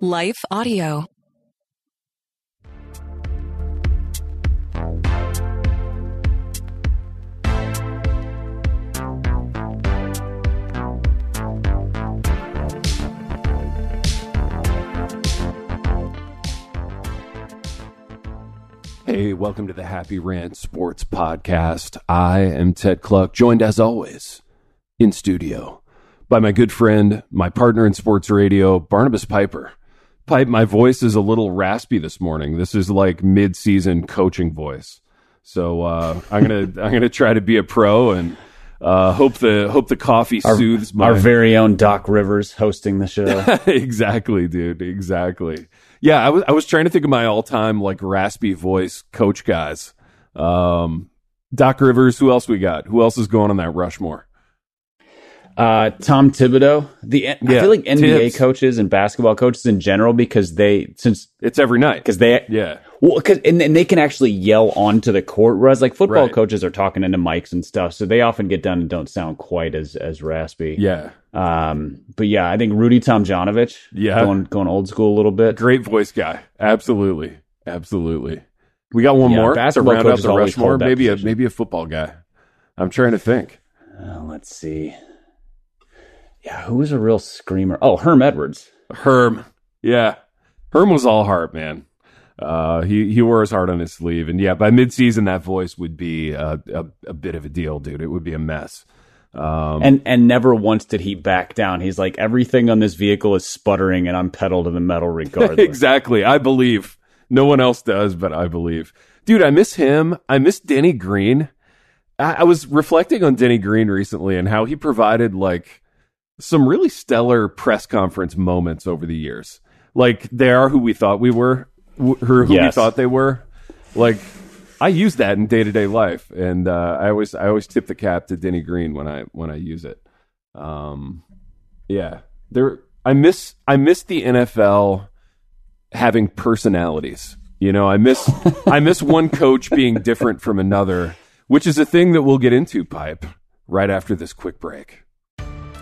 Life Audio. Hey, welcome to the Happy Rant Sports Podcast. I am Ted Kluck, joined as always in studio by my good friend, my partner in sports radio, Barnabas Piper. Pipe, my voice is a little raspy this morning. This is like mid-season coaching voice. So uh, I'm gonna I'm gonna try to be a pro and uh, hope the hope the coffee our, soothes my our very own Doc Rivers hosting the show. exactly, dude. Exactly. Yeah, I was I was trying to think of my all time like raspy voice coach guys. Um, Doc Rivers. Who else we got? Who else is going on that Rushmore? Uh, Tom Thibodeau. The Yeah, I feel like NBA coaches and basketball coaches in general because they since It's every night. because they Yeah, well because and, and they can actually yell onto the court whereas like football Right. coaches are talking into mics and stuff so they often get done and don't sound quite as as raspy. yeah. Um, but yeah, I think Rudy Tomjanovich. Yeah. going going old school a little bit. Great voice guy. Absolutely, absolutely. We got one Yeah, more to basketball round out coaches the Rushmore. Maybe a maybe a football guy. I'm trying to think. Uh, let's see. Yeah, who was a real screamer? Oh, Herm Edwards. Herm. Yeah. Herm was all heart, man. Uh, he, he wore his heart on his sleeve. And yeah, by midseason, that voice would be a, a, a bit of a deal, dude. It would be a mess. Um, and and never once did he back down. He's like everything on this vehicle is sputtering, and I'm pedal to the metal regardless. exactly. I believe. No one else does, but I believe. Dude, I miss him. I miss Denny Green. I, I was reflecting on Denny Green recently and how he provided like some really stellar press conference moments over the years. Like they are who we thought we were, wh- who, who we thought they were. Like I use that in day to day life, and uh, I always I always tip the cap to Denny Green when I when I use it. Um, yeah, there. I miss I miss the NFL having personalities. You know, I miss I miss one coach being different from another, which is a thing that we'll get into, pipe right after this quick break.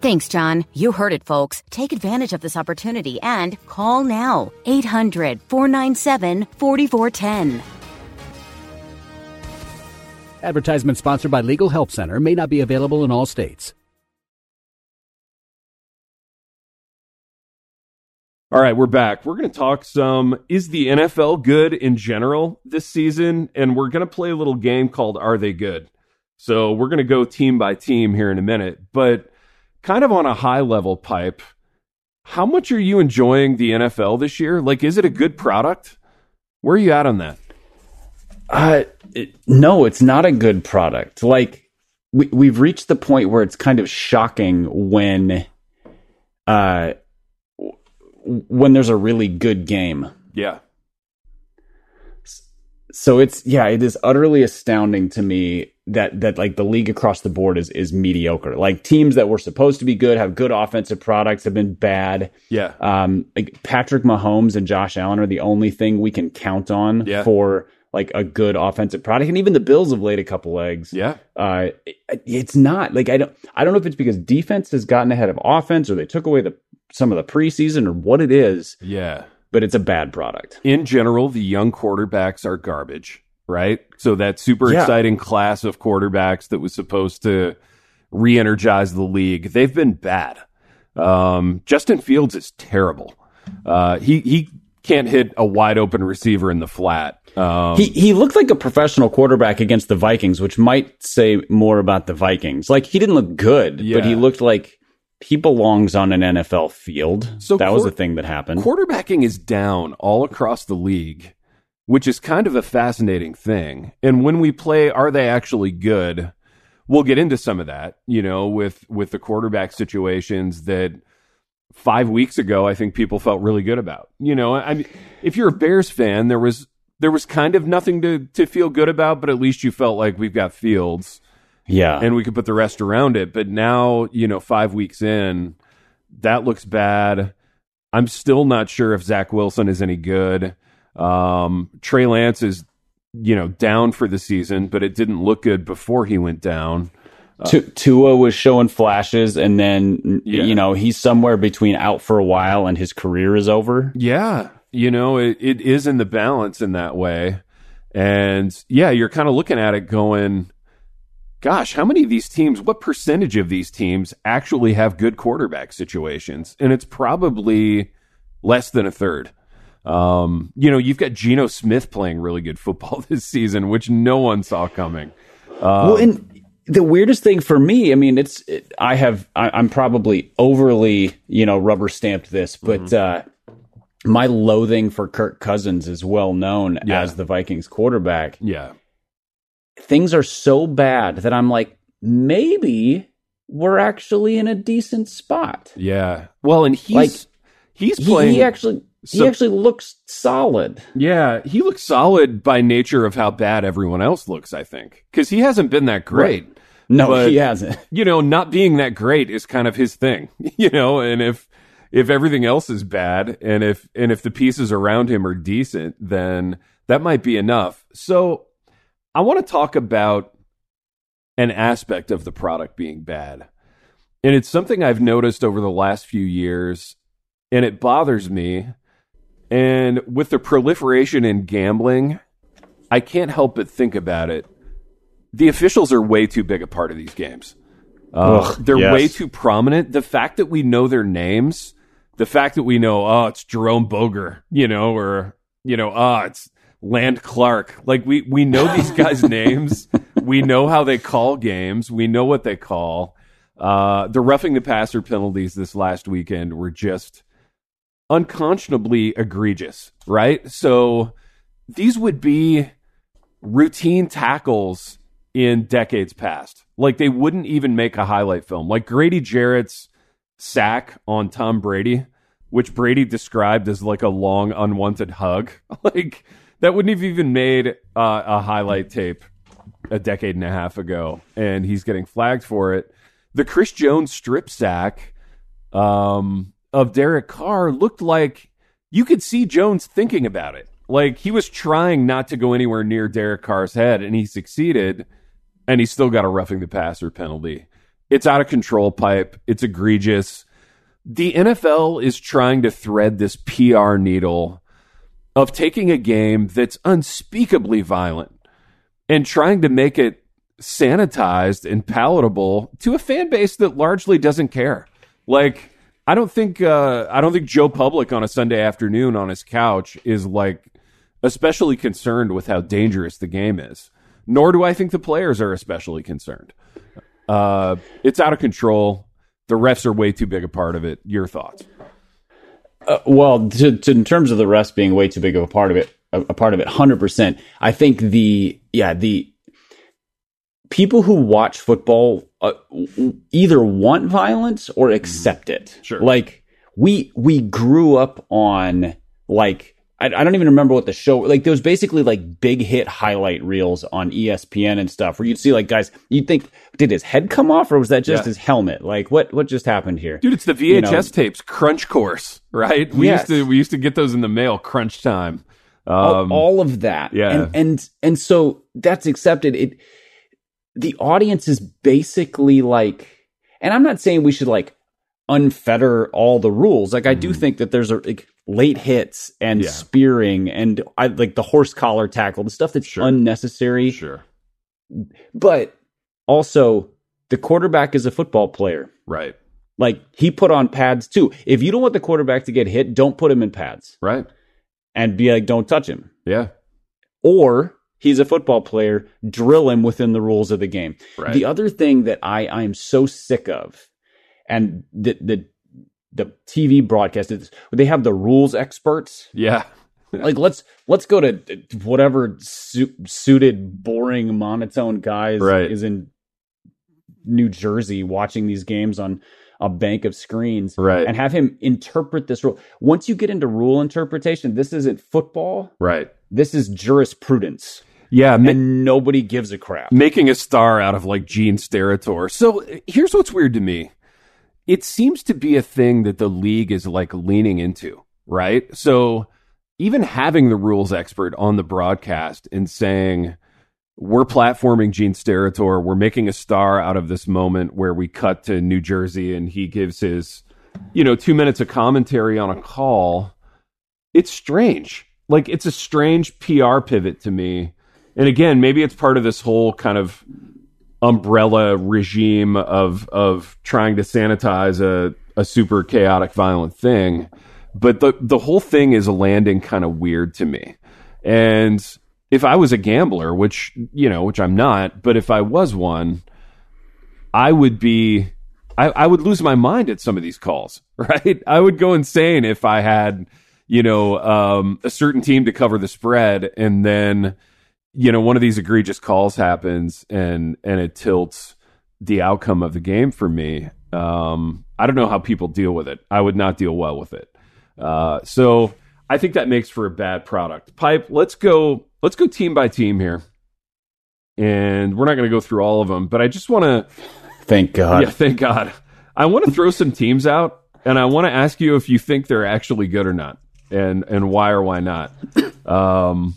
Thanks, John. You heard it, folks. Take advantage of this opportunity and call now. 800 497 4410. Advertisement sponsored by Legal Help Center may not be available in all states. All right, we're back. We're going to talk some is the NFL good in general this season and we're going to play a little game called Are They Good? So, we're going to go team by team here in a minute, but kind of on a high level pipe, how much are you enjoying the NFL this year? Like is it a good product? Where are you at on that? Uh, it, no, it's not a good product. Like we we've reached the point where it's kind of shocking when, uh, when there's a really good game. Yeah. So it's yeah, it is utterly astounding to me that that like the league across the board is is mediocre. Like teams that were supposed to be good, have good offensive products, have been bad. Yeah. Um, like Patrick Mahomes and Josh Allen are the only thing we can count on Yeah. for like a good offensive product. And even the Bills have laid a couple eggs. Yeah. Uh, it- it's not like I don't I don't know if it's because defense has gotten ahead of offense or they took away the some of the preseason or what it is, Yeah. but it's a bad product. in general, the young quarterbacks are garbage, right? So that super Yeah. exciting class of quarterbacks that was supposed to re-energize the league, they've been bad. Um, Justin Fields is terrible. Uh, he he can't hit a wide open receiver in the flat. Um, He he looked like a professional quarterback against the Vikings, which might say more about the Vikings. Like he didn't look good, Yeah. but he looked like he belongs on an NFL field. So that was a thing that happened. quarterbacking is down all across the league, which is kind of a fascinating thing. And when we play, are they actually good? We'll get into some of that, you know, with with the quarterback situations that five weeks ago I think people felt really good about. You know, I mean, if you're a Bears fan, there was there was kind of nothing to to feel good about, but at least you felt like we've got Fields yeah, and we could put the rest around it. But now, you know, five weeks in, that looks bad. I'm still not sure if Zach Wilson is any good. Um, Trey Lance is, you know, down for the season, but it didn't look good before he went down. Tu- Tua was showing flashes, and then Yeah. you know he's somewhere between out for a while and his career is over. Yeah, you know, it, it is in the balance in that way. And yeah, you're kind of looking at it going, gosh, how many of these teams, what percentage of these teams actually have good quarterback situations? And it's probably less than a third. Um, you know, you've got Geno Smith playing really good football this season, which no one saw coming. well, and the weirdest thing for me, I mean, it's it, I have I, I'm probably overly you know rubber stamped this, but Mm-hmm. uh, my loathing for Kirk Cousins is well known Yeah. as the Vikings quarterback. Yeah. Things are so bad that I'm like, maybe we're actually in a decent spot. Yeah. Well, and he's, Like, he's He, playing. he actually he actually looks solid. Yeah, he looks solid by nature of how bad everyone else looks, I think. Because he hasn't been that great. No, But- he hasn't. You know, not being that great is kind of his thing. You know, and if if everything else is bad and if and if the pieces around him are decent, then that might be enough. So I want to talk about an aspect of the product being bad. And it's something I've noticed over the last few years, and it bothers me. And with the proliferation in gambling, I can't help but think about it. The officials are way too big a part of these games. Uh, Ugh, they're yes. way too prominent. The fact that we know their names, the fact that we know, oh, it's Jerome Boger, you know, or you know, ah, it's Land Clark. Like we we know these guys' names. We know how they call games. We know what they call. Uh, the roughing the passer penalties this last weekend were just unconscionably egregious, right? So these would be routine tackles in decades past. Like they wouldn't even make a highlight film. Like Grady Jarrett's sack on Tom Brady, which Brady described as like a long unwanted hug. Like that wouldn't have even made uh, a highlight tape a decade and a half ago, and he's getting flagged for it. The Chris Jones strip sack um, of Derek Carr looked like you could see Jones thinking about it. Like he was trying not to go anywhere near Derek Carr's head, and he succeeded, and he still got a roughing the passer penalty. It's out of control pipe. It's egregious. The NFL is trying to thread this PR needle of taking a game that's unspeakably violent and trying to make it sanitized and palatable to a fan base that largely doesn't care. Like I don't think uh, I don't think Joe Public on a Sunday afternoon on his couch is like especially concerned with how dangerous the game is. Nor do I think the players are especially concerned. Uh, it's out of control. The refs are way too big a part of it. Your thoughts? Uh, well, to, to, in terms of the rest being way too big of a part of it, a, a part of it, hundred percent. I think the yeah the people who watch football uh, either want violence or accept it. Sure. Like we we grew up on like I, I don't even remember what the show like. There was basically like big hit highlight reels on ESPN and stuff where you'd see like guys. You'd think, did his head come off or was that just Yeah. his helmet? Like what what just happened here? Dude, it's the VHS You know- tapes, Crunch Course, right? We Yes. used to we used to get those in the mail, Crunch Time. all, Um, all of that. yeah. And, and and so that's accepted. It the audience is basically like and I'm not saying we should like unfetter all the rules. Like I do think that there's a like late hits and Mm-hmm. Yeah. spearing and I like the horse collar tackle, the stuff that's Sure. unnecessary. sure, But also the quarterback is a football player. right, Like he put on pads too. If you don't want the quarterback to get hit, don't put him in pads right, and be like, don't touch him. yeah, or he's a football player, drill him within the rules of the game. right. The other thing that I I am so sick of, and the the the TV broadcast is they have the rules experts. yeah, Like let's let's go to whatever su- suited, boring, monotone guys Right. is in New Jersey watching these games on a bank of screens Right. and have him interpret this rule. Once you get into rule interpretation, this isn't football. right. This is jurisprudence Yeah, ma- and nobody gives a crap. making a star out of like Gene Steratore. So here's what's weird to me. It seems to be a thing that the league is like leaning into, right? So even having the rules expert on the broadcast and saying, we're platforming Gene Steratore, we're making a star out of this moment where we cut to New Jersey and he gives his, you know, two minutes of commentary on a call. It's strange. Like it's a strange PR pivot to me. And again, maybe it's part of this whole kind of umbrella regime of of trying to sanitize a, a super chaotic violent thing. But the the whole thing is a landing kind of weird to me. And if I was a gambler, which you know, which I'm not, but if I was one, I would be I, I would lose my mind at some of these calls, right? I would go insane if I had, you know, um, a certain team to cover the spread and then, you know, one of these egregious calls happens and and it tilts the outcome of the game for me. Um, I don't know how people deal with it. I would not deal well with it. Uh, so I think that makes for a bad product. Pipe, let's go let's go team by team here. And we're not going to go through all of them, but I just want to Thank God. yeah, thank God. I want to throw some teams out, and I want to ask you if you think they're actually good or not, and and why or why not. Um,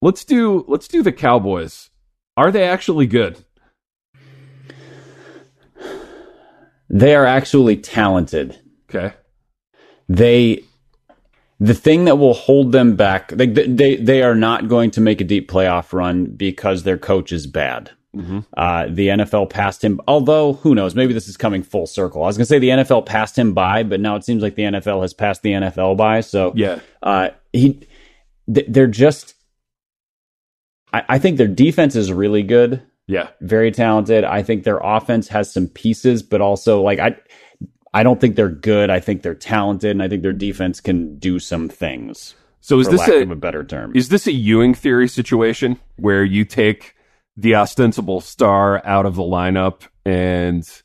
let's do let's do the Cowboys. Are they actually good? They are actually talented. Okay. They the thing that will hold them back they they they are not going to make a deep playoff run because their coach is bad. Uh, the NFL passed him, although who knows? Maybe this is coming full circle. I was going to say the NFL passed him by, but now it seems like the NFL has passed the NFL by. So Yeah. uh, he, th- they're just. I, I think their defense is really good. Yeah. very talented. I think their offense has some pieces, but also like I I don't think they're good. I think they're talented and I think their defense can do some things. So is this a a better term. is this a Ewing theory situation where you take the ostensible star out of the lineup and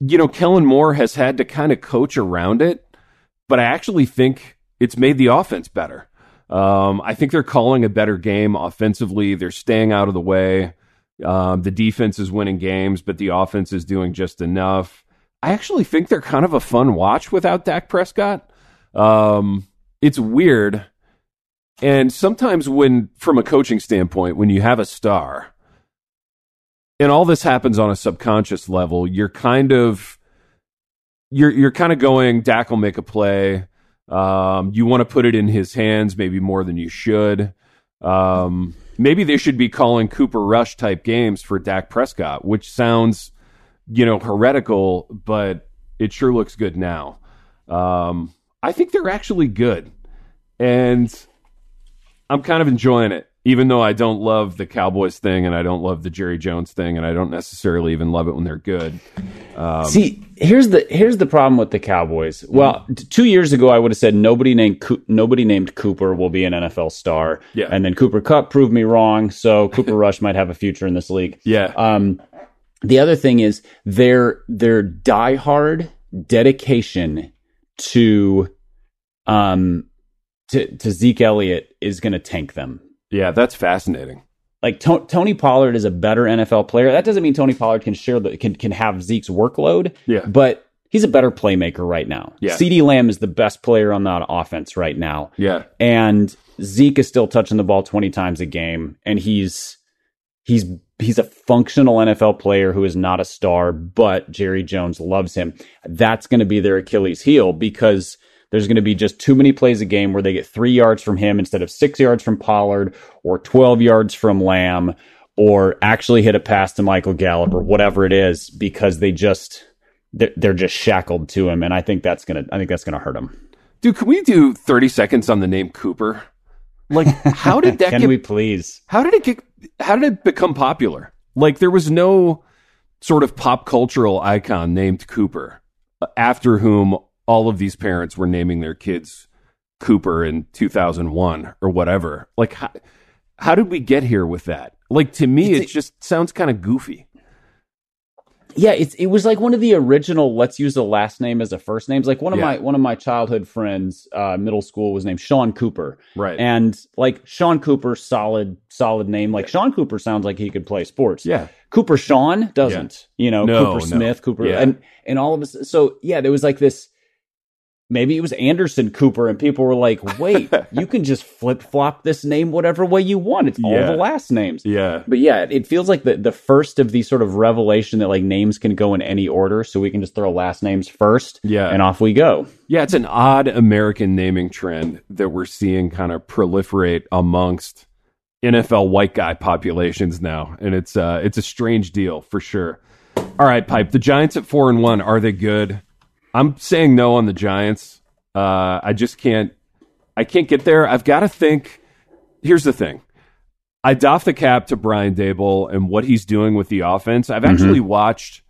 you know Kellen Moore has had to kind of coach around it, but I actually think it's made the offense better. Um, I think they're calling a better game offensively. They're staying out of the way. Um, the defense is winning games, but the offense is doing just enough. I actually think they're kind of a fun watch without Dak Prescott. Um, it's weird. And sometimes when from a coaching standpoint, when you have a star, and all this happens on a subconscious level, you're kind of you're you're kind of going, Dak will make a play. Um, you want to put it in his hands, maybe more than you should. Um, maybe they should be calling Cooper Rush type games for Dak Prescott, which sounds, you know, heretical, but it sure looks good now. Um, I think they're actually good, and I'm kind of enjoying it, even though I don't love the Cowboys thing and I don't love the Jerry Jones thing, and I don't necessarily even love it when they're good. Um, See, here's the here's the problem with the Cowboys. Well, t- two years ago, I would have said nobody named Coo- nobody named Cooper will be an NFL star. Yeah. and then Cooper Kupp proved me wrong. So Cooper Rush might have a future in this league. yeah, Um, the other thing is their their diehard dedication to um to, to Zeke Elliott is going to tank them. Yeah, that's fascinating. Like to- Tony Pollard is a better NFL player. That doesn't mean Tony Pollard can share the can can have Zeke's workload. Yeah. but he's a better playmaker right now. Yeah. CeeDee Lamb is the best player on that offense right now. Yeah. and Zeke is still touching the ball 20 times a game and he's he's he's a functional NFL player who is not a star but Jerry Jones loves him. That's going to be their Achilles heel because there's going to be just too many plays a game where they get 3 yards from him instead of 6 yards from Pollard or 12 yards from Lamb or actually hit a pass to Michael Gallup or whatever it is because they just they're, they're just shackled to him and I think that's going to I think that's going to hurt him. Dude, can we do 30 seconds on the name Cooper? Like, how did that Can get we please? How did it get? How did it become popular? Like there was no sort of pop cultural icon named Cooper, uh, after whom all of these parents were naming their kids Cooper in 2001 or whatever. Like how, how did we get here with that? Like to me, it just sounds kind of goofy. Yeah, it's it was like one of the original. Let's use the last name as a first names. Like one of Yeah. my one of my childhood friends, uh, middle school was named Sean Cooper, Right. and like Sean Cooper, solid solid name. Like Sean Cooper sounds like he could play sports. Yeah. Cooper Sean doesn't. You know, No, Cooper no. Smith, Cooper, Yeah. and and all of us. So yeah, there was like this. Maybe it was Anderson Cooper, and people were like, "Wait, you can just flip flop this name whatever way you want. It's all Yeah. the last names." Yeah. But yeah, it feels like the, the first of these sort of revelation that like names can go in any order, so we can just throw last names first, Yeah. and off we go. Yeah, it's an odd American naming trend that we're seeing kind of proliferate amongst NFL white guy populations now, and it's uh, it's a strange deal for sure. All right, pipe. The Giants at four and one are they good? I'm saying no on the Giants. Uh, I just can't. I can't get there. I've got to think. Here's the thing. I doff the cap to Brian Daboll and what he's doing with the offense. I've actually watched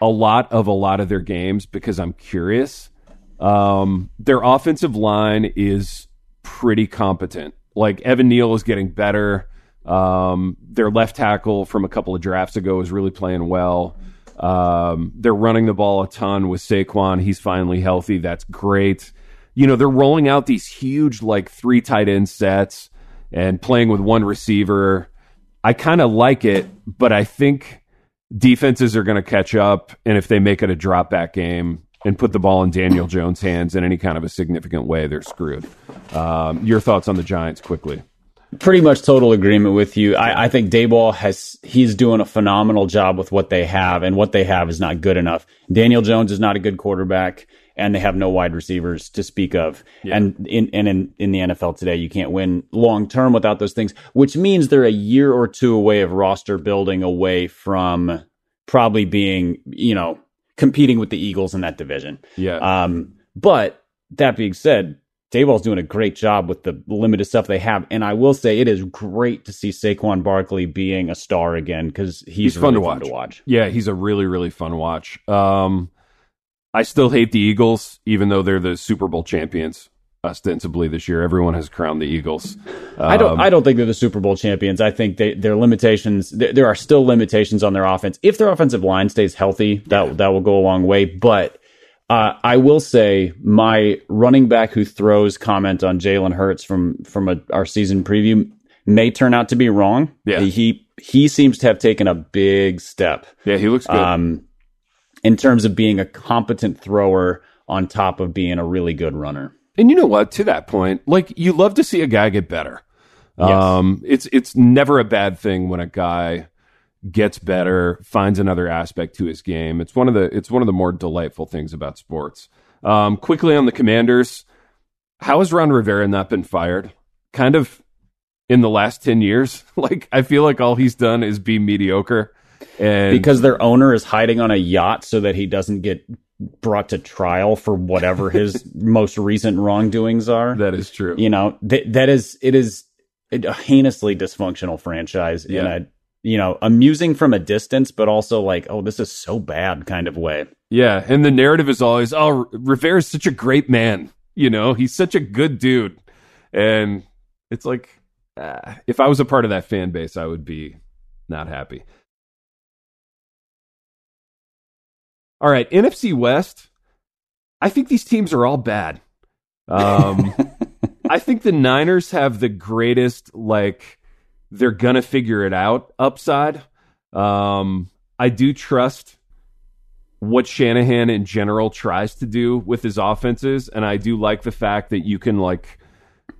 a lot of a lot of their games because I'm curious. Um, their offensive line is pretty competent. Like Evan Neal is getting better. Um, their left tackle from a couple of drafts ago is really playing well. Um, they're running the ball a ton with Saquon. He's finally healthy. That's great. You know, they're rolling out these huge, like three tight end sets and playing with one receiver. I kind of like it, but I think defenses are going to catch up. And if they make it a drop back game and put the ball in Daniel Jones' hands in any kind of a significant way, they're screwed. Um, your thoughts on the Giants quickly? Pretty much total agreement with you. I, I think Daboll has he's doing a phenomenal job with what they have, and what they have is not good enough. Daniel Jones is not a good quarterback, and they have no wide receivers to speak of. And in and in, in the NFL today, you can't win long term without those things, which means they're a year or two away of roster building away from probably being, you know, competing with the Eagles in that division. Yeah. Um, but that being said, Daboll's doing a great job with the limited stuff they have, and I will say it is great to see Saquon Barkley being a star again because he's, He's fun, really to, fun watch. to watch. Yeah, he's a really, really fun watch. Um, I still hate the Eagles, even though they're the Super Bowl champions ostensibly this year. Everyone has crowned the Eagles. I don't. Um, I don't think they're the Super Bowl champions. I think they, their limitations. There, there are still limitations on their offense. If their offensive line stays healthy, that that will go a long way. But uh, I will say, my running back who throws comment on Jalen Hurts from from a, our season preview may turn out to be wrong. Yeah. he he seems to have taken a big step yeah, he looks good. um, in terms of being a competent thrower on top of being a really good runner. And you know what? To that point, like you love to see a guy get better. Yes. Um, it's it's never a bad thing when a guy gets better, finds another aspect to his game. It's one of the it's one of the more delightful things about sports. Um, quickly on the Commanders, how has Ron Rivera not been fired? Kind of in the last ten years. Like I feel like all he's done is be mediocre. And because their owner is hiding on a yacht so that he doesn't get brought to trial for whatever his most recent wrongdoings are. that is true. you know, th- that is it is a heinously dysfunctional franchise Yeah. a you know amusing from a distance, but also like oh this is so bad kind of way. Yeah, and the narrative is always, "Oh, Rivera's such a great man. You know, he's such a good dude." And it's like, ah, if I was a part of that fan base, I would be not happy. All right, NFC West. I think these teams are all bad. Um, I think the Niners have the greatest like they're gonna figure it out upside. Um, I do trust what Shanahan in general tries to do with his offenses, and I do like the fact that you can like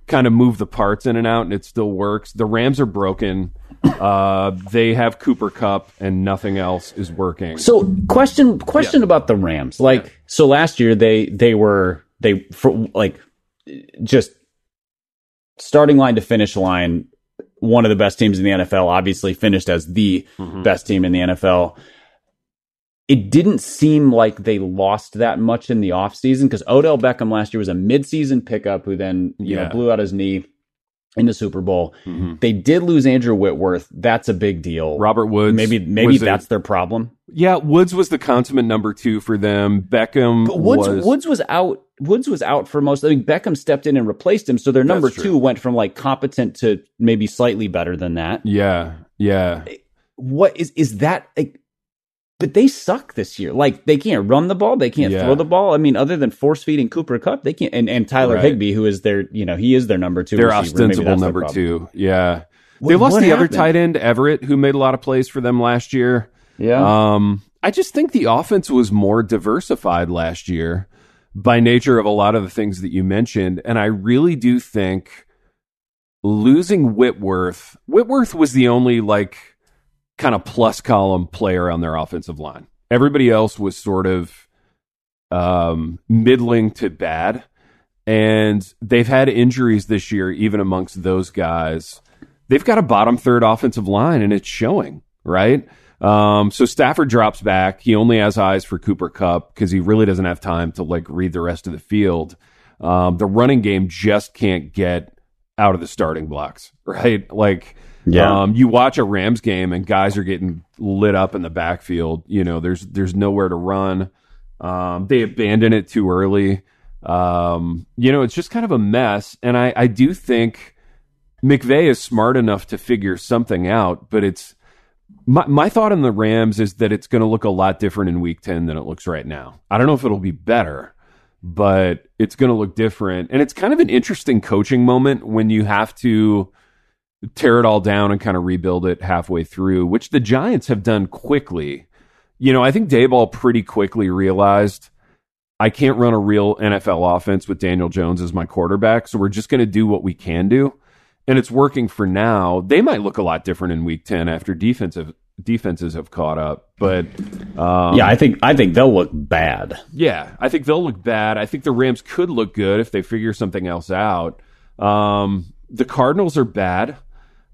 kind of move the parts in and out and it still works. The Rams are broken. Uh, they have Cooper Kupp and nothing else is working. So question question yeah. about the Rams. Like yeah. so last year they they were they for, like just starting line to finish line one of the best teams in the NFL, obviously finished as the mm-hmm. best team in the NFL. It didn't seem like they lost that much in the offseason because Odell Beckham last year was a midseason pickup who then, you yeah. know, blew out his knee in the Super Bowl. Mm-hmm. They did lose Andrew Whitworth. That's a big deal. Robert Woods. Maybe maybe that's a, their problem. Yeah, Woods was the consummate number two for them. Beckham but Woods was, Woods was out Woods was out for most I mean Beckham stepped in and replaced him. So their number two went from like competent to maybe slightly better than that. Yeah. Yeah. What is is that like but they suck this year. Like they can't run the ball, they can't yeah. throw the ball. I mean, other than force feeding Cooper Kupp, they can't. And, and Tyler right. Higbee, who is their, you know, he is their number two. Their receiver. ostensible number two. Yeah, what, they lost the happened? other tight end Everett, who made a lot of plays for them last year. Yeah. Um, I just think the offense was more diversified last year by nature of a lot of the things that you mentioned, and I really do think losing Whitworth. Whitworth was the only like kind of plus column player on their offensive line. Everybody else was sort of um, middling to bad. And they've had injuries this year, even amongst those guys. They've got a bottom third offensive line, and it's showing, right? Um, so Stafford drops back. He only has eyes for Cooper Kupp because he really doesn't have time to like read the rest of the field. Um, the running game just can't get out of the starting blocks, right? Like yeah. Um, you watch a Rams game and guys are getting lit up in the backfield. You know, there's there's nowhere to run. Um, they abandon it too early. Um, you know, it's just kind of a mess. And I, I do think McVay is smart enough to figure something out, but it's my my thought on the Rams is that it's going to look a lot different in Week Ten than it looks right now. I don't know if it'll be better, but it's going to look different. And it's kind of an interesting coaching moment when you have to tear it all down and kind of rebuild it halfway through, which the Giants have done quickly. You know, I think Daboll pretty quickly realized I can't run a real NFL offense with Daniel Jones as my quarterback, so we're just going to do what we can do. And it's working for now. They might look a lot different in week 10 after defensive defenses have caught up, but um, yeah, I think I think they'll look bad. Yeah, I think they'll look bad. I think the Rams could look good if they figure something else out. Um, the Cardinals are bad.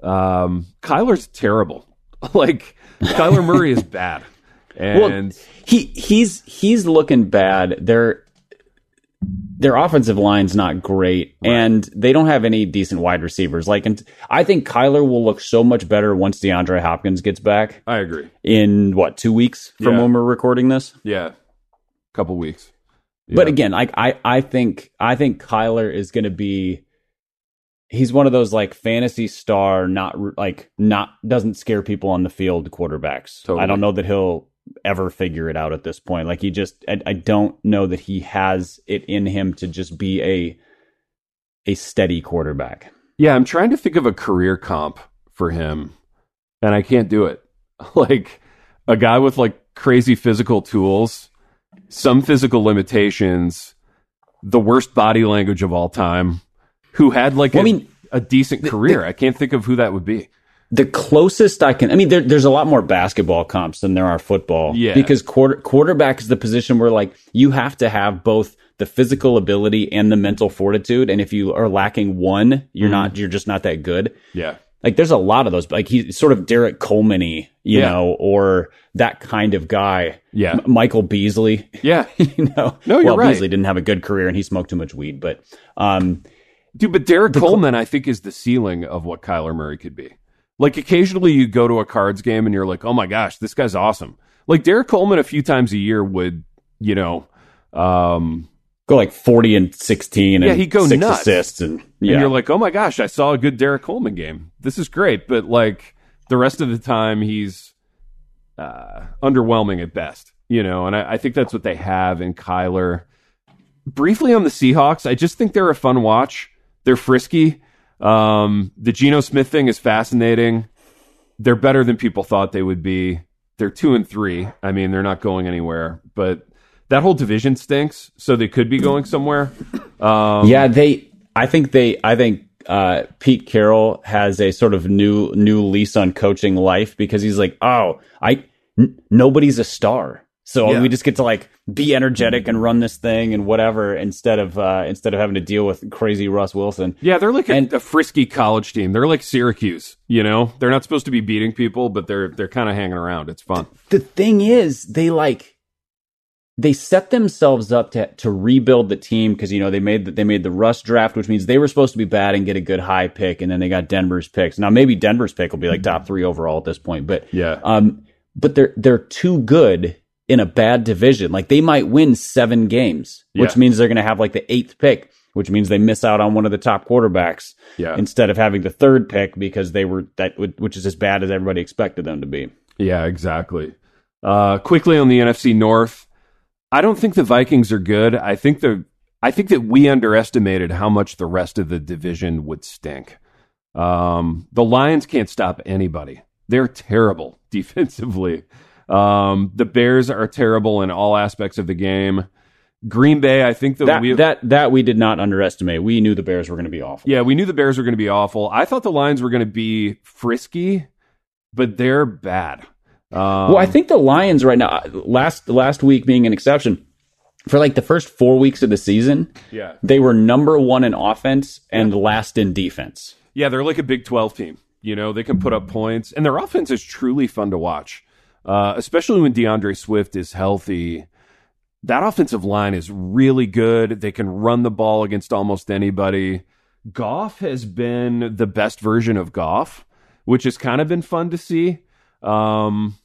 Um, Kyler's terrible. like Kyler Murray is bad, and well, he he's he's looking bad. Their their offensive line's not great, right. and they don't have any decent wide receivers. Like, and I think Kyler will look so much better once DeAndre Hopkins gets back. I agree. In what two weeks from yeah. when we're recording this? Yeah, A couple weeks. Yeah. But again, like I I think I think Kyler is going to be he's one of those like fantasy star, not like not doesn't scare people on the field quarterbacks. Totally. I don't know that he'll ever figure it out at this point. Like he just, I, I don't know that he has it in him to just be a a steady quarterback. Yeah, I'm trying to think of a career comp for him, and I can't do it. like a guy with like crazy physical tools, some physical limitations, the worst body language of all time who had like well, a, I mean, a decent career. The, I can't think of who that would be. The closest I can, I mean, there, there's a lot more basketball comps than there are football. Yeah. Because quarter, quarterback is the position where like you have to have both the physical ability and the mental fortitude. And if you are lacking one, you're mm. not, you're just not that good. Yeah. Like there's a lot of those, like he's sort of Derrick Coleman you yeah. know, or that kind of guy. Yeah. M- Michael Beasley. Yeah. you know, no, you're well, right. Beasley didn't have a good career and he smoked too much weed, but, um, Dude, but Derrick Coleman, I think, is the ceiling of what Kyler Murray could be. Like occasionally you go to a cards game and you're like, oh my gosh, this guy's awesome. Like Derrick Coleman a few times a year would, you know, um, go like 40 and 16 yeah, he go six nuts. assists. And, yeah. and you're like, oh my gosh, I saw a good Derrick Coleman game. This is great. But like the rest of the time, he's uh, underwhelming at best, you know, and I, I think that's what they have in Kyler. Briefly on the Seahawks, I just think they're a fun watch They're frisky. Um, the Geno Smith thing is fascinating. They're better than people thought they would be. They're two and three. I mean, they're not going anywhere, but that whole division stinks. So they could be going somewhere. Um, yeah, they. I think they. I think uh, Pete Carroll has a sort of new new lease on coaching life because he's like, oh, I n- nobody's a star, so Yeah. we just get to like be energetic and run this thing and whatever instead of uh, instead of having to deal with crazy Russ Wilson. Yeah, they're like a, And- a frisky college team. They're like Syracuse. You know, they're not supposed to be beating people, but they're they're kind of hanging around. It's fun. the thing is they like they set themselves up to to rebuild the team because you know they made the, they made the Russ draft, which means they were supposed to be bad and get a good high pick, and then they got Denver's picks. Now maybe Denver's pick will be like top three overall at this point, but Yeah. um, but they're they're too good in a bad division. Like they might win seven games, which Yeah. means they're going to have like the eighth pick, which means they miss out on one of the top quarterbacks Yeah. instead of having the third pick because they were that which is as bad as everybody expected them to be. Yeah, exactly. Uh, quickly on the NFC North, I don't think the Vikings are good. I think the I think that we underestimated how much the rest of the division would stink. Um, the Lions can't stop anybody. They're terrible defensively. Um, the Bears are terrible in all aspects of the game. Green Bay, I think the that we, that that we did not underestimate. We knew the Bears were going to be awful. yeah, we knew the Bears were going to be awful. I thought the Lions were going to be frisky, but they're bad. Um, well, I think the Lions right now, last last week being an exception, for like the first four weeks of the season, yeah, they were number one in offense and last in defense. Yeah, they're like a Big 12 team. You know, they can put up points, and their offense is truly fun to watch, uh, especially when D'Andre Swift is healthy. That offensive line is really good. They can run the ball against almost anybody. Goff has been the best version of Goff, which has kind of been fun to see. Um,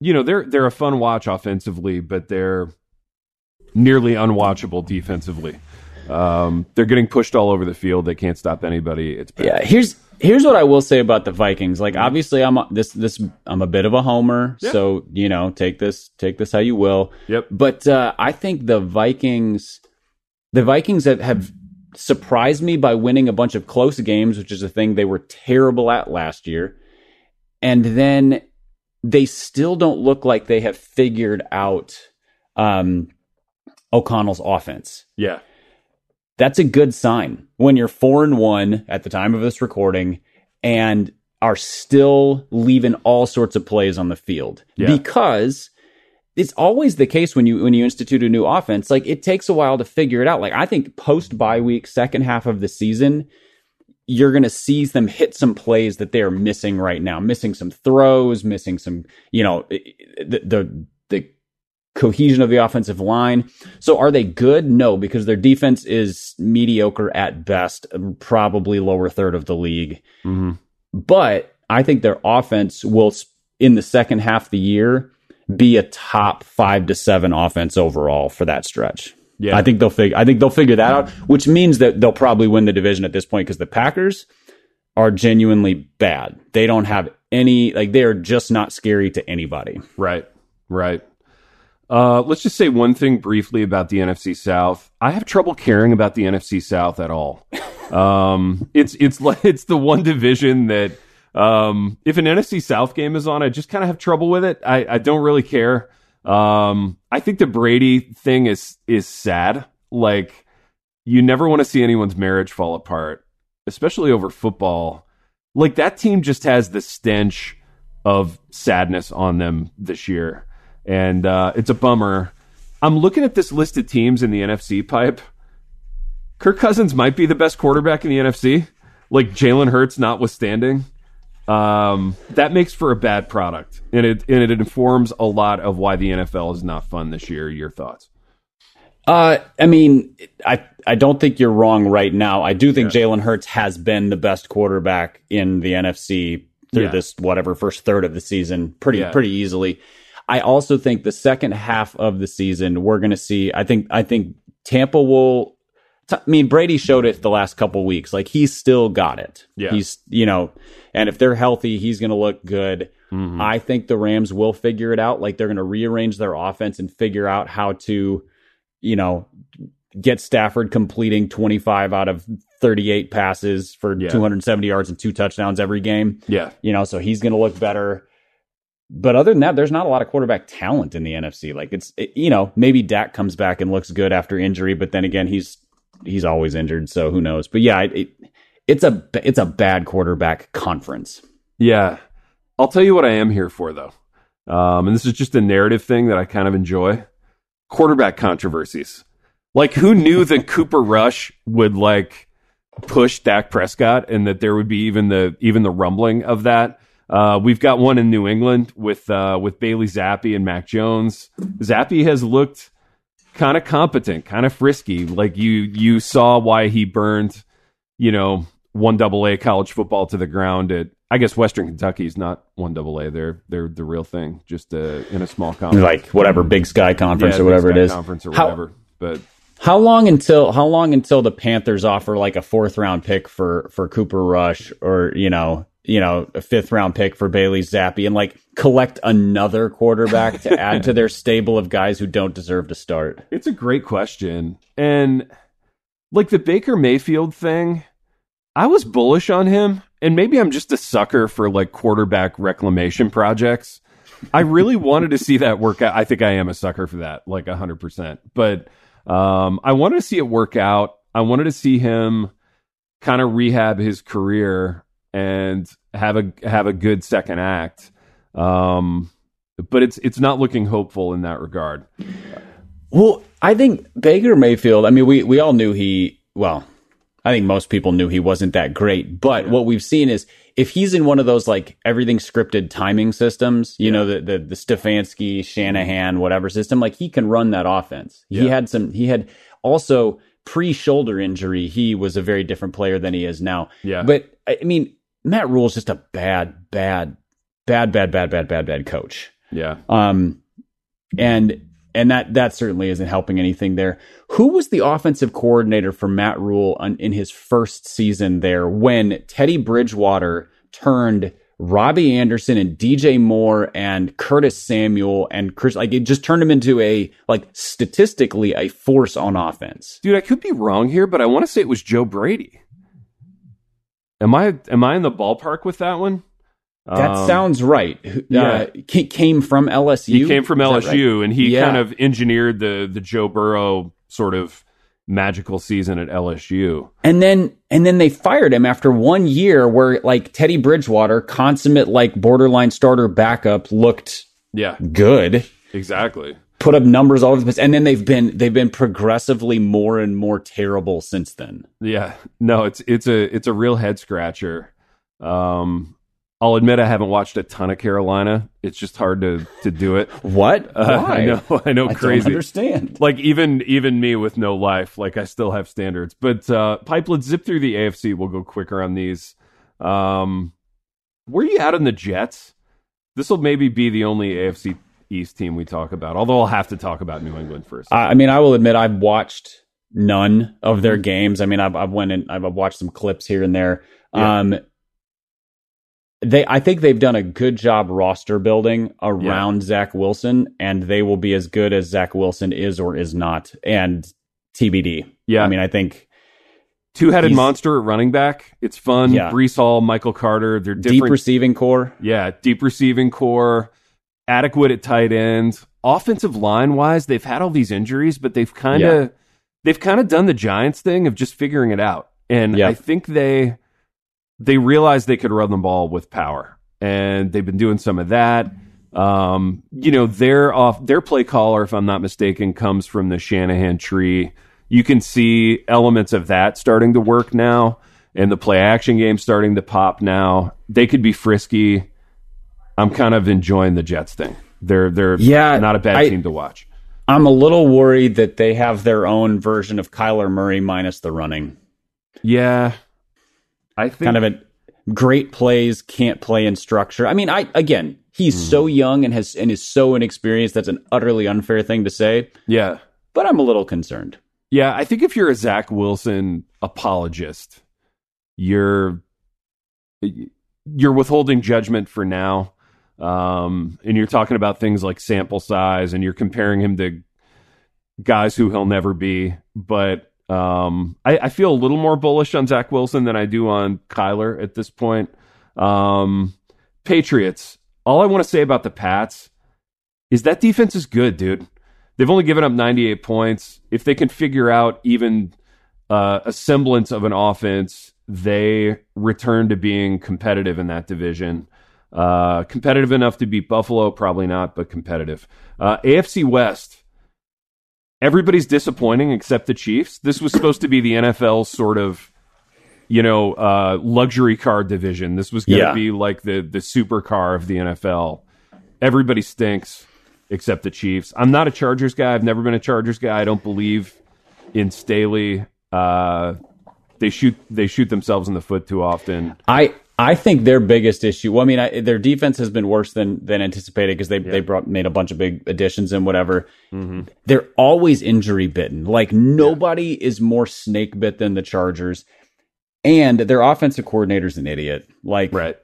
you know, they're they're a fun watch offensively, but they're nearly unwatchable defensively. Um, they're getting pushed all over the field. They can't stop anybody. It's bad. Yeah, here's here's what I will say about the Vikings. Like, obviously, I'm a, this this I'm a bit of a homer, Yeah. so you know, take this take this how you will. Yep. But uh, I think the Vikings, the Vikings have, have surprised me by winning a bunch of close games, which is a thing they were terrible at last year. And then they still don't look like they have figured out um, O'Connell's offense. Yeah. That's a good sign when you're four and one at the time of this recording and are still leaving all sorts of plays on the field Yeah. because it's always the case when you when you institute a new offense like it takes a while to figure it out like i think post bye week second half of the season you're going to see them hit some plays that they're missing right now missing some throws missing some you know the the, the cohesion of the offensive line so are they good no because their defense is mediocre at best probably lower third of the league hmm but I think their offense will, in the second half of the year, be a top five to seven offense overall for that stretch. Yeah. I think they'll figure. I think they'll figure that out, which means that they'll probably win the division at this point because the Packers are genuinely bad. They don't have any like they are just not scary to anybody. Right. Right. Uh, let's just say one thing briefly about the NFC South. I have trouble caring about the NFC South at all. Um, it's it's it's the one division that um, if an NFC South game is on, I just kind of have trouble with it. I, I don't really care. Um, I think the Brady thing is is sad. Like you never want to see anyone's marriage fall apart, especially over football. Like that team just has the stench of sadness on them this year, and uh, it's a bummer. I'm looking at this list of teams in the NFC pipe. Kirk Cousins might be the best quarterback in the NFC, like Jalen Hurts notwithstanding. Um, that makes for a bad product, and it and it informs a lot of why the NFL is not fun this year. Your thoughts? Uh, I mean, I I don't think you're wrong right now. I do think Jalen Hurts has been the best quarterback in the NFC through Yeah. this whatever first third of the season, pretty Yeah. pretty easily. I also think the second half of the season we're going to see. I think I think Tampa will. t- I mean, Brady showed it the last couple weeks. Like he's still got it. Yeah. He's you know, and if they're healthy, he's going to look good. Mm-hmm. I think the Rams will figure it out. Like they're going to rearrange their offense and figure out how to, you know, get Stafford completing 25 out of 38 passes for Yeah. 270 yards and two touchdowns every game. Yeah. You know, so he's going to look better. But other than that, there's not a lot of quarterback talent in the NFC. Like it's, it- you know, maybe Dak comes back and looks good after injury, but then again, he's he's always injured, so who knows? But yeah, it, it, it's a it's a bad quarterback conference. Yeah. I'll tell you what I am here for, though. Um, and this is just a narrative thing that I kind of enjoy quarterback controversies. Like, who knew that Cooper Rush would like push Dak Prescott and that there would be even the even the rumbling of that? Uh, we've got one in New England with uh, with Bailey Zappe and Mac Jones. Zappe has looked kind of competent, kind of frisky. Like you you saw why he burned, you know, one double A college football to the ground at I guess Western Kentucky is not one double A. They're they're the real thing, just uh, in a small conference, Like whatever Big Sky conference Yeah, or whatever it is. conference or How- whatever. But How long until how long until the Panthers offer like a fourth round pick for for Cooper Rush or you know you know a fifth round pick for Bailey Zappe and like collect another quarterback to add to their stable of guys who don't deserve to start? It's a great question. And like the Baker Mayfield thing, I was bullish on him. And maybe I'm just a sucker for like quarterback reclamation projects. I really wanted to see that work out. I think I am a sucker for that, like 100%. But um, I wanted to see it work out. I wanted to see him kind of rehab his career and have a have a good second act. Um, but it's it's not looking hopeful in that regard. Well, I think Baker Mayfield. I mean, we we all knew he. Well, I think most people knew he wasn't that great. But what we've seen is if he's in one of those like everything scripted timing systems, you know, the the the Stefanski, Shanahan, whatever system, like he can run that offense. He had some. He had also pre shoulder injury. He was a very different player than he is now. Yeah. But I mean, Matt Rhule is just a bad, bad, bad, bad, bad, bad, bad, bad coach. Yeah. Um, and and that that certainly isn't helping anything there. Who was the offensive coordinator for Matt Rhule on, in his first season there when Teddy Bridgewater turned Robbie Anderson and DJ Moore and Curtis Samuel and Chris like it just turned him into a like statistically a force on offense. Dude, I could be wrong here, but I want to say it was Joe Brady. Am I am I in the ballpark with that one? That Um, sounds right. Who- yeah. Uh, came from LSU. He came from LSU, right? and he Yeah. kind of engineered the the Joe Burrow sort of magical season at LSU. And then and then they fired him after one year where like Teddy Bridgewater, consummate like borderline starter backup, looked Yeah, good, exactly. Put up numbers all over the place, and then they've been they've been progressively more and more terrible since then. Yeah, no, it's it's a it's a real head scratcher. Um, I'll admit I haven't watched a ton of Carolina. It's just hard to to do it. What? Uh, Why? I know, I know, I crazy. don't understand. like even even me with no life like i still have standards but uh pipe let's zip through the afc we'll go quicker on these um where are you at on the jets this will maybe be the only afc east team we talk about although i'll have to talk about new england first I I mean, I will admit I've watched none of their games. I mean, I've I've went and I've watched some clips here and there. Yeah. Um, they, I think they've done a good job roster building around Zach Wilson, and they will be as good as Zach Wilson is or is not, and TBD. Yeah. I mean, I think two-headed monster at running back it's fun Yeah. Breece hall michael carter they're deep receiving corps. Yeah, deep receiving corps, adequate at tight end. Offensive line wise, they've had all these injuries, but they've kind of Yeah. they've kind of done the Giants thing of just figuring it out. And Yeah. I think they they realized they could run the ball with power, and they've been doing some of that. Um, you know, their off their play caller, if I'm not mistaken, comes from the Shanahan tree. You can see elements of that starting to work now, and the play action game starting to pop now. They could be frisky. I'm kind of enjoying the Jets thing. They're they're Yeah, not a bad I- team to watch. I'm a little worried that they have their own version of Kyler Murray minus the running. Yeah, I think kind of a great plays can't play in structure. I mean, I again, he's Hmm. so young and has and is so inexperienced. That's an utterly unfair thing to say. yeah. But I'm a little concerned. Yeah, I think if you're a Zach Wilson apologist, you're you're withholding judgment for now, um, and you're talking about things like sample size, and you're comparing him to guys who he'll never be. But Um, I, I feel a little more bullish on Zach Wilson than I do on Kyler at this point. Um, Patriots. All I want to say about the Pats is that defense is good, dude. They've only given up 98 points. If they can figure out even uh, a semblance of an offense, they return to being competitive in that division. Uh, competitive enough to beat Buffalo, probably not, but competitive. Uh, AFC West. Everybody's disappointing except the Chiefs. This was supposed to be the NFL sort of, you know, uh, luxury car division. This was going to Yeah. be like the the supercar of the NFL. Everybody stinks except the Chiefs. I'm not a Chargers guy. I've never been a Chargers guy. I don't believe in Staley. Uh, they shoot they shoot themselves in the foot too often. I I think their biggest issue. Well, I mean, I, their defense has been worse than than anticipated because they they brought made a bunch of big additions and whatever. Mm-hmm. They're always injury bitten. Like nobody is more snake bit than the Chargers, and their offensive coordinator's an idiot. Like Right.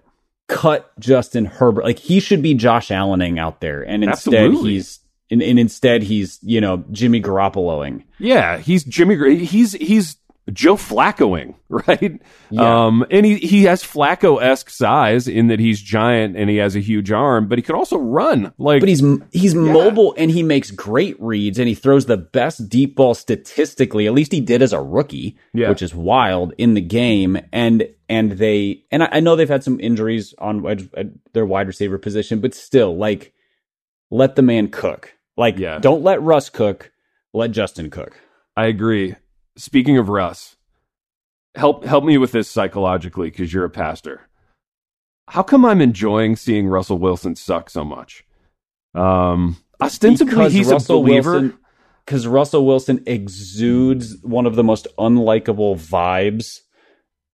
cut Justin Herbert. Like he should be Josh Allening out there, and instead Absolutely. he's and, and instead he's you know Jimmy Garoppoloing. Yeah, he's Jimmy. He's he's Joe Flaccoing, right? Yeah. Um, and he he has Flacco esque size in that he's giant and he has a huge arm, but he could also run. Like, But he's he's mobile and he makes great reads and he throws the best deep ball statistically. At least he did as a rookie, Yeah. which is wild in the game. And and they and I, I know they've had some injuries on wide- at their wide receiver position, but still, like, let the man cook. Like, Yeah. don't let Russ cook. Let Justin cook. I agree. Speaking of Russ, help help me with this psychologically because you're a pastor. How come I'm enjoying seeing Russell Wilson suck so much? Um, ostensibly, he's a believer. Because Russell Wilson exudes one of the most unlikable vibes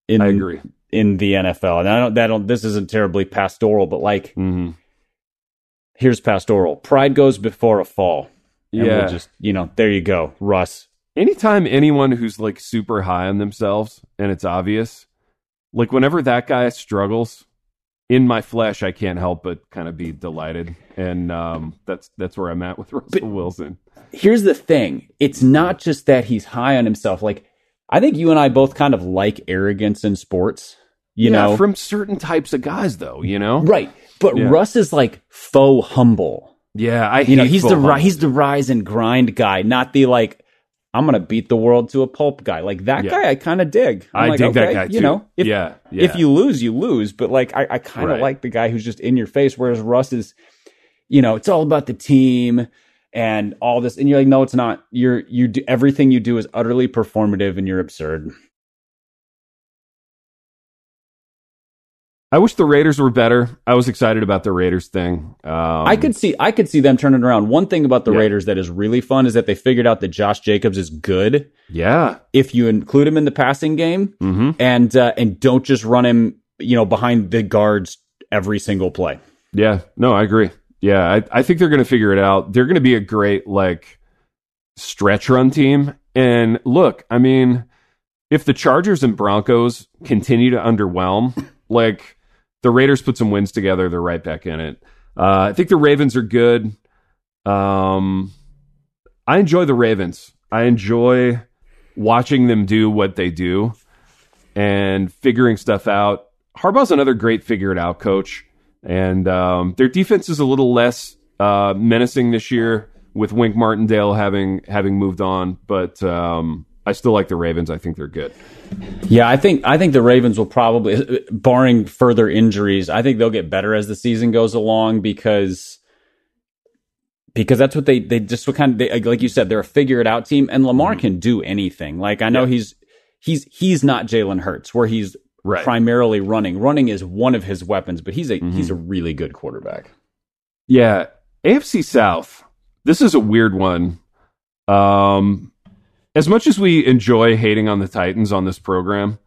in I agree. in the NFL. And I don't that don't this isn't terribly pastoral, but like mm-hmm. here's pastoral. Pride goes before a fall. Yeah. we'll just you know, there you go, Russ. Anytime anyone who's like super high on themselves and it's obvious, like whenever that guy struggles in my flesh, I can't help but kind of be delighted. And um, that's that's where I'm at with Russell Wilson. Here's the thing. It's not just that he's high on himself. Like I think you and I both kind of like arrogance in sports. You Yeah, know, from certain types of guys, though, you know. right. But Yeah. Russ is like faux humble. Yeah, I You know, he's the humble. he's the rise and grind guy, not the like I'm gonna beat the world to a pulp guy. Like that Yeah. guy, I kind of dig. I'm I like, dig that okay, guy You too. know, if, Yeah, yeah. if you lose, you lose. But like, I, I kind of Right. like the guy who's just in your face. Whereas Russ is, you know, it's all about the team and all this. And you're like, no, it's not. You're you do everything you do is utterly performative, and you're absurd. I wish the Raiders were better. I was excited about the Raiders thing. Um, I could see I could see them turning around. One thing about the Yeah. Raiders that is really fun is that they figured out that Josh Jacobs is good yeah. if you include him in the passing game. hmm and uh, and don't just run him, you know, behind the guards every single play. Yeah, no, I agree. Yeah, I, I think they're going to figure it out. They're going to be a great like stretch run team. And look, I mean, if the Chargers and Broncos continue to underwhelm, like the Raiders put some wins together, they're right back in it. Uh, I think the Ravens are good. Um, I enjoy the Ravens. I enjoy watching them do what they do and figuring stuff out. Harbaugh's another great figure it out coach, and um, their defense is a little less uh, menacing this year with Wink Martindale having having moved on. But um, I still like the Ravens. I think they're good. Yeah, I think I think the Ravens will probably, barring further injuries, I think they'll get better as the season goes along because because that's what they they just what kind of they, like you said they're a figure it out team and Lamar can do anything. Like I know Yeah. he's he's he's not Jalen Hurts where he's Right. primarily running. Running is one of his weapons, but he's a he's a really good quarterback. Yeah, AFC South. This is a weird one. Um, as much as we enjoy hating on the Titans on this program,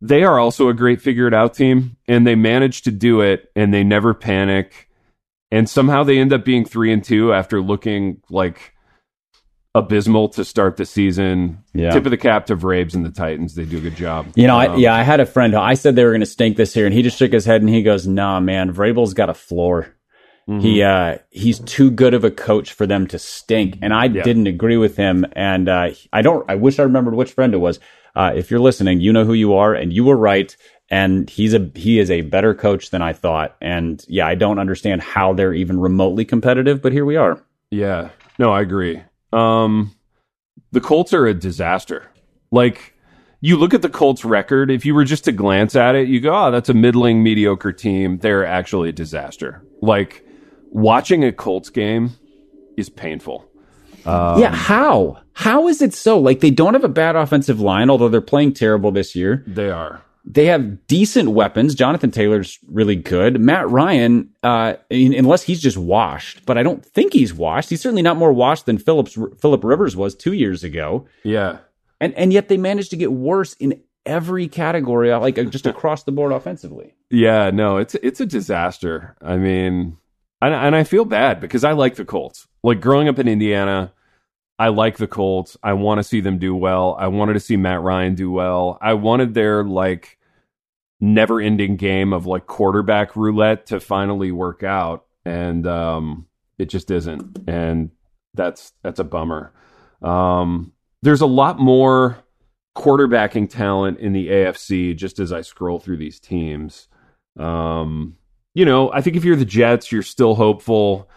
they are also a great figure it out team, and they manage to do it, and they never panic, and somehow they end up being three and two after looking like abysmal to start the season. Yeah. Tip of the cap to Vrabes and the Titans. They do a good job. You know, I, Um, yeah, I had a friend who I said they were going to stink this year, and he just shook his head and he goes, "Nah, man, Vrabel's got a floor." Mm-hmm. He uh, he's too good of a coach for them to stink, and I didn't agree with him. And uh, I don't. I wish I remembered which friend it was. Uh, if you're listening, you know who you are, and you were right. And he's a he is a better coach than I thought. And yeah, I don't understand how they're even remotely competitive, but here we are. Yeah. No, I agree. Um, the Colts are a disaster. Like, you look at the Colts record, if you were just to glance at it, you go, oh, that's a middling, mediocre team. They're actually a disaster. Like, watching a Colts game is painful. Um, yeah, how? How is it so? Like, they don't have a bad offensive line, although they're playing terrible this year. They are. They have decent weapons. Jonathan Taylor's really good. Matt Ryan, uh, unless he's just washed, but I don't think he's washed. He's certainly not more washed than Phillips Philip Rivers was two years ago. Yeah. And and yet they managed to get worse in every category, uh, like just across the board offensively. Yeah, no, it's it's a disaster. I mean, and, and I feel bad because I like the Colts. Like growing up in Indiana, I like the Colts. I want to see them do well. I wanted to see Matt Ryan do well. I wanted their like never ending game of like quarterback roulette to finally work out. And um, it just isn't. And that's that's a bummer. Um, there's a lot more quarterbacking talent in the AFC just as I scroll through these teams. Um, you know, I think if you're the Jets, you're still hopeful.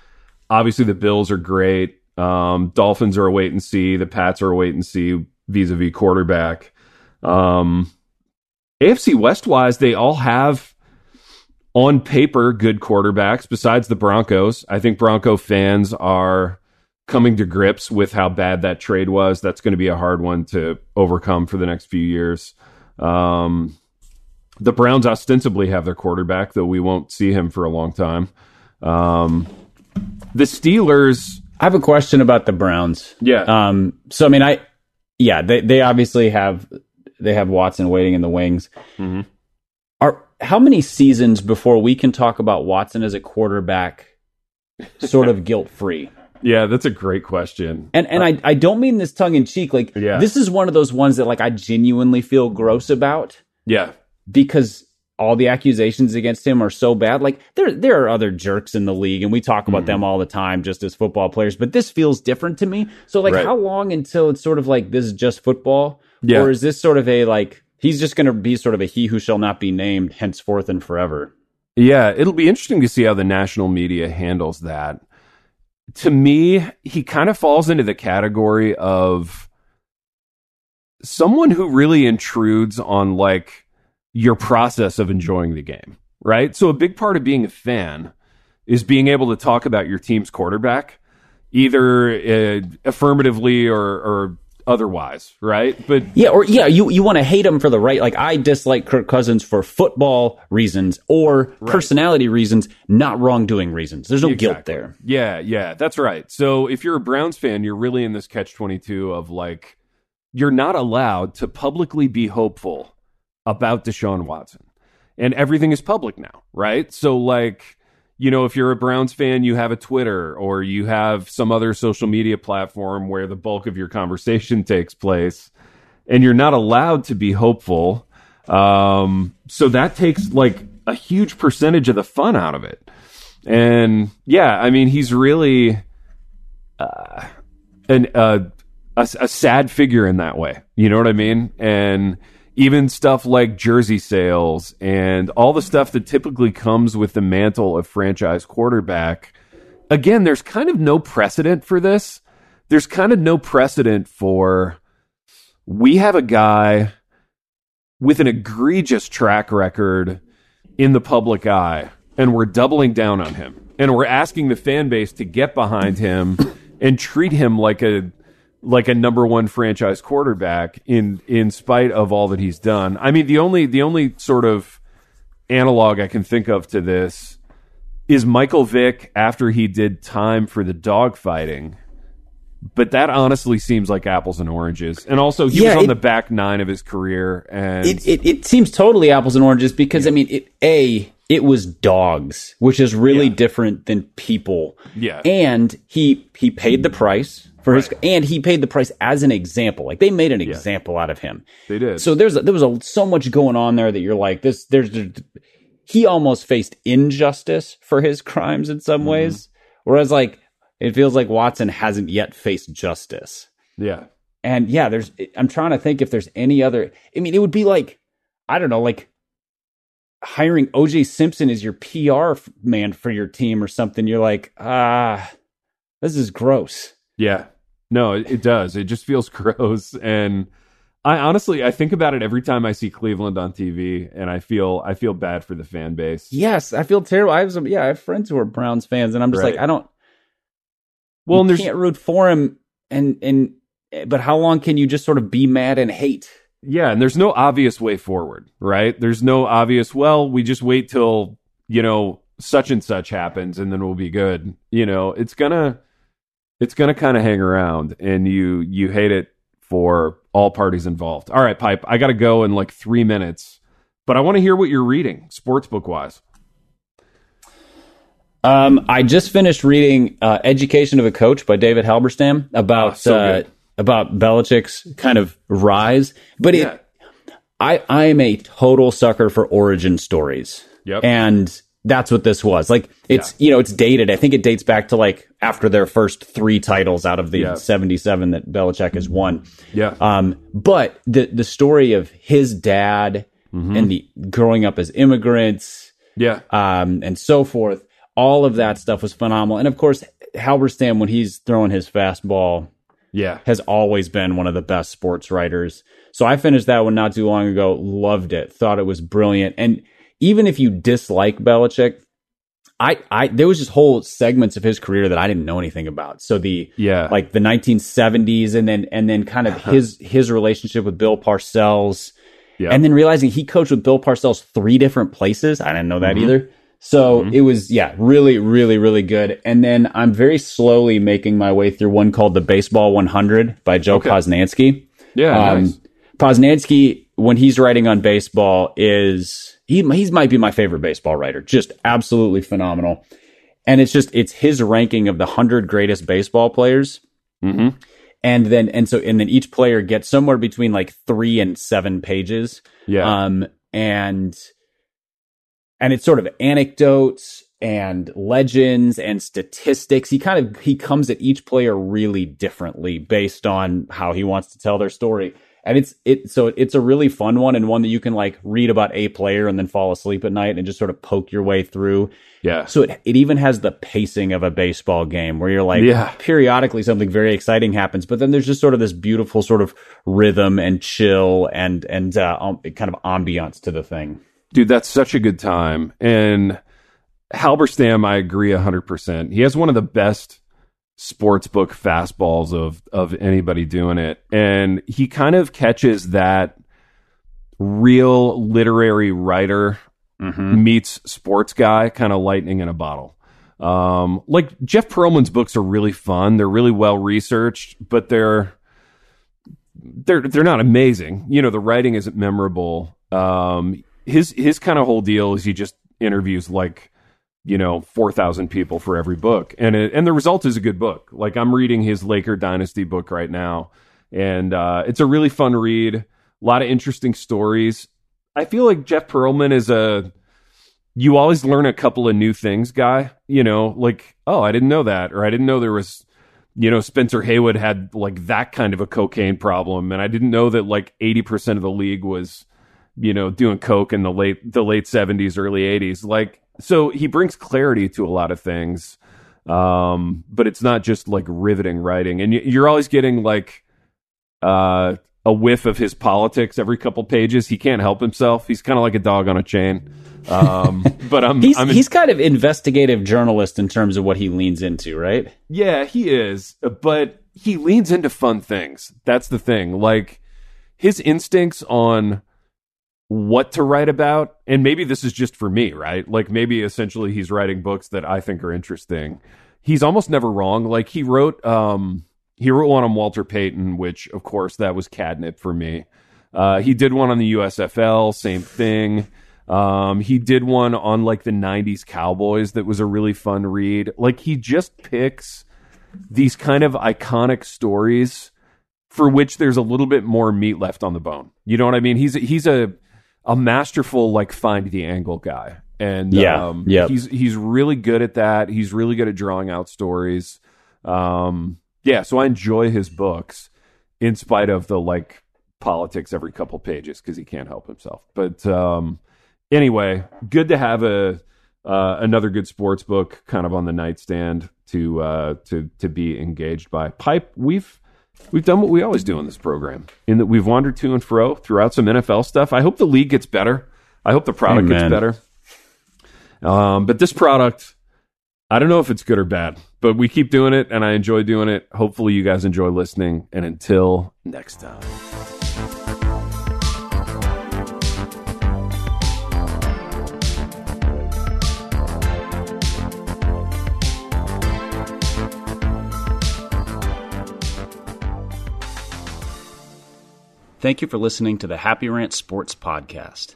Obviously, the Bills are great. Um, Dolphins are a wait and see. The Pats are a wait and see vis a vis quarterback. Um, AFC West wise, they all have on paper good quarterbacks besides the Broncos. I think Bronco fans are coming to grips with how bad that trade was. That's going to be a hard one to overcome for the next few years. Um, the Browns ostensibly have their quarterback, though we won't see him for a long time. Um, the Steelers. I have a question about the Browns. Yeah. Um, so I mean, I yeah, they they obviously have they have Watson waiting in the wings. Mm-hmm. Are how many seasons before we can talk about Watson as a quarterback, sort of guilt free? Yeah, that's a great question. And and I I don't mean this tongue in cheek. Like Yeah. this is one of those ones that like I genuinely feel gross about Yeah. Because all the accusations against him are so bad. Like there there are other jerks in the league and we talk about them mm-hmm. all the time just as football players, but this feels different to me. So like Right. how long until it's sort of like this is just football? Yeah. Or is this sort of a like he's just going to be sort of a he who shall not be named henceforth and forever? Yeah, it'll be interesting to see how the national media handles that. To me, he kind of falls into the category of someone who really intrudes on like your process of enjoying the game, right? So a big part of being a fan is being able to talk about your team's quarterback either uh, affirmatively or or otherwise, right? But Yeah, or yeah, you you want to hate him for the right. Like I dislike Kirk Cousins for football reasons or personality reasons, not wrongdoing reasons. There's no guilt Exactly. there. Yeah, yeah, that's right. So if you're a Browns fan, you're really in this catch 22 of like, you're not allowed to publicly be hopeful about Deshaun Watson. And everything is public now, right? So, like, you know, if you're a Browns fan, you have a Twitter or you have some other social media platform where the bulk of your conversation takes place, and you're not allowed to be hopeful. Um, so that takes like a huge percentage of the fun out of it. And yeah, I mean, he's really uh, an uh, a, a sad figure in that way. You know what I mean? And even stuff like jersey sales and all the stuff that typically comes with the mantle of franchise quarterback. Again, there's kind of no precedent for this. There's kind of no precedent for we have a guy with an egregious track record in the public eye, and we're doubling down on him. And we're asking the fan base to get behind him and treat him like a like a number one franchise quarterback in in spite of all that he's done. I mean, the only the only sort of analog I can think of to this is Michael Vick after he did time for the dogfighting. But that honestly seems like apples and oranges. And also, he Yeah, was on it- the back nine of his career, and It, it it seems totally apples and oranges because I mean, it a it was dogs, which is really Yeah. different than people. Yeah. and he he paid the price for his, and he paid the price as an example. Like they made an example out of him. they did. So there's there was a, so much going on there that you're like this. There's he almost faced injustice for his crimes in some Mm-hmm. ways. Whereas like it feels like Watson hasn't yet faced justice. Yeah. And yeah, there's I'm trying to think if there's any other I mean, it would be like I don't know, like hiring OJ Simpson as your PR man for your team or something. You're like, ah, this is gross. Yeah. No, it, it does. It just feels gross. And I honestly, I think about it every time I see Cleveland on TV, and I feel, I feel bad for the fan base. Yes, I feel terrible. I have some, yeah, I have friends who are Browns fans, and I'm just Right. like, I don't. Well, you and there's, can't root for him, and and but how long can you just sort of be mad and hate? yeah, and there's no obvious way forward, right? There's no obvious. Well, we just wait till you know such and such happens, and then we'll be good. You know, it's gonna, it's gonna kind of hang around, and you you hate it for all parties involved. All right, pipe. I got to go in like three minutes, but I want to hear what you're reading, sportsbook wise. Um, I just finished reading uh, "Education of a Coach" by David Halberstam about Oh, so uh, about Belichick's kind of rise, but Yeah. it. I I am a total sucker for origin stories. Yep. And that's what this was. Like it's you know, it's dated. I think it dates back to like after their first three titles out of the Yeah. 77 that Belichick has won. Yeah. Um, but the the story of his dad Mm-hmm. and the growing up as immigrants, yeah. um, and so forth, all of that stuff was phenomenal. And of course, Halberstam, when he's throwing his fastball, Yeah. has always been one of the best sports writers. So I finished that one not too long ago, loved it, thought it was brilliant. And even if you dislike Belichick, I, I there was just whole segments of his career that I didn't know anything about. So the Yeah. like the 1970s and then and then kind of his his relationship with Bill Parcells Yeah. and then realizing he coached with Bill Parcells three different places. I didn't know that either. So it was, yeah, really, really, really good. And then I'm very slowly making my way through one called the Baseball 100 by Joe Okay. Posnanski. yeah. Um, nice. Posnanski, when he's writing on baseball, is he he's might be my favorite baseball writer. Just absolutely phenomenal. And it's just it's his ranking of the hundred greatest baseball players. Mhm. And then and so and then each player gets somewhere between like three and seven pages. Yeah. Um and and it's sort of anecdotes and legends and statistics. He kind of he comes at each player really differently based on how he wants to tell their story. And it's it so it's a really fun one and one that you can like read about a player and then fall asleep at night and just sort of poke your way through. yeah. So it it even has the pacing of a baseball game where you're like Yeah. periodically something very exciting happens, but then there's just sort of this beautiful sort of rhythm and chill and and uh, um, kind of ambiance to the thing. Dude, that's such a good time. And Halberstam, I agree 100%. He has one of the best sports book fastballs of of anybody doing it. And he kind of catches that real literary writer meets sports guy kind of lightning in a bottle. Um, like Jeff Pearlman's books are really fun. They're really well researched, but they're they're they're not amazing. You know, the writing isn't memorable. Um, his his kind of whole deal is he just interviews like you know four thousand people for every book, and it, and the result is a good book. Like I'm reading his Laker Dynasty book right now, and uh, it's a really fun read. A lot of interesting stories. I feel like Jeff Pearlman is a you always learn a couple of new things guy. You know, like oh I didn't know that, or I didn't know there was you know, Spencer Haywood had like that kind of a cocaine problem, and I didn't know that like eighty percent of the league was, you know, doing coke in the late the late seventies, early eighties. Like, so he brings clarity to a lot of things, um, but it's not just like riveting writing, and you're always getting like uh, a whiff of his politics every couple pages. He can't help himself. He's kind of like a dog on a chain. Um, but I'm He's I'm he's kind of investigative journalist in terms of what he leans into, right? Yeah, he is, but he leans into fun things. That's the thing. Like his instincts on what to write about, and maybe this is just for me, right? Like maybe essentially he's writing books that I think are interesting. He's almost never wrong. Like he wrote um he wrote one on Walter Payton, which of course that was catnip for me. Uh, he did one on the USFL, same thing. Um, he did one on like the 90s Cowboys that was a really fun read. Like he just picks these kind of iconic stories for which there's a little bit more meat left on the bone. You know what I mean? He's a, he's a a masterful like find the angle guy. and Yeah, um, yep. he's he's really good at that. He's really good at drawing out stories. Um, yeah, so I enjoy his books in spite of the like politics every couple pages because he can't help himself. But um, anyway, good to have a uh, another good sports book kind of on the nightstand to uh, to to be engaged by. Pipe, we've we've done what we always do in this program, in that we've wandered to and fro throughout some NFL stuff. I hope the league gets better. I hope the product gets better. Um, but this product, I don't know if it's good or bad, but we keep doing it, and I enjoy doing it. Hopefully, you guys enjoy listening. And until next time. Thank you for listening to the Happy Rant Sports Podcast.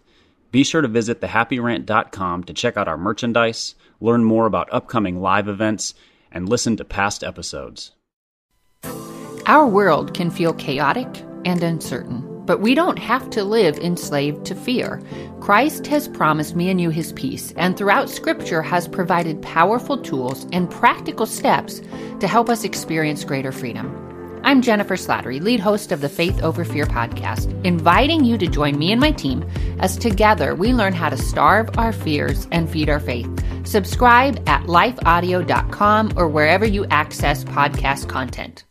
Be sure to visit thehappyrant.com to check out our merchandise, learn more about upcoming live events, and listen to past episodes. Our world can feel chaotic and uncertain, but we don't have to live enslaved to fear. Christ has promised me and you his peace, and throughout Scripture has provided powerful tools and practical steps to help us experience greater freedom. I'm Jennifer Slattery, lead host of the Faith Over Fear podcast, inviting you to join me and my team as together we learn how to starve our fears and feed our faith. Subscribe at lifeaudio.com or wherever you access podcast content.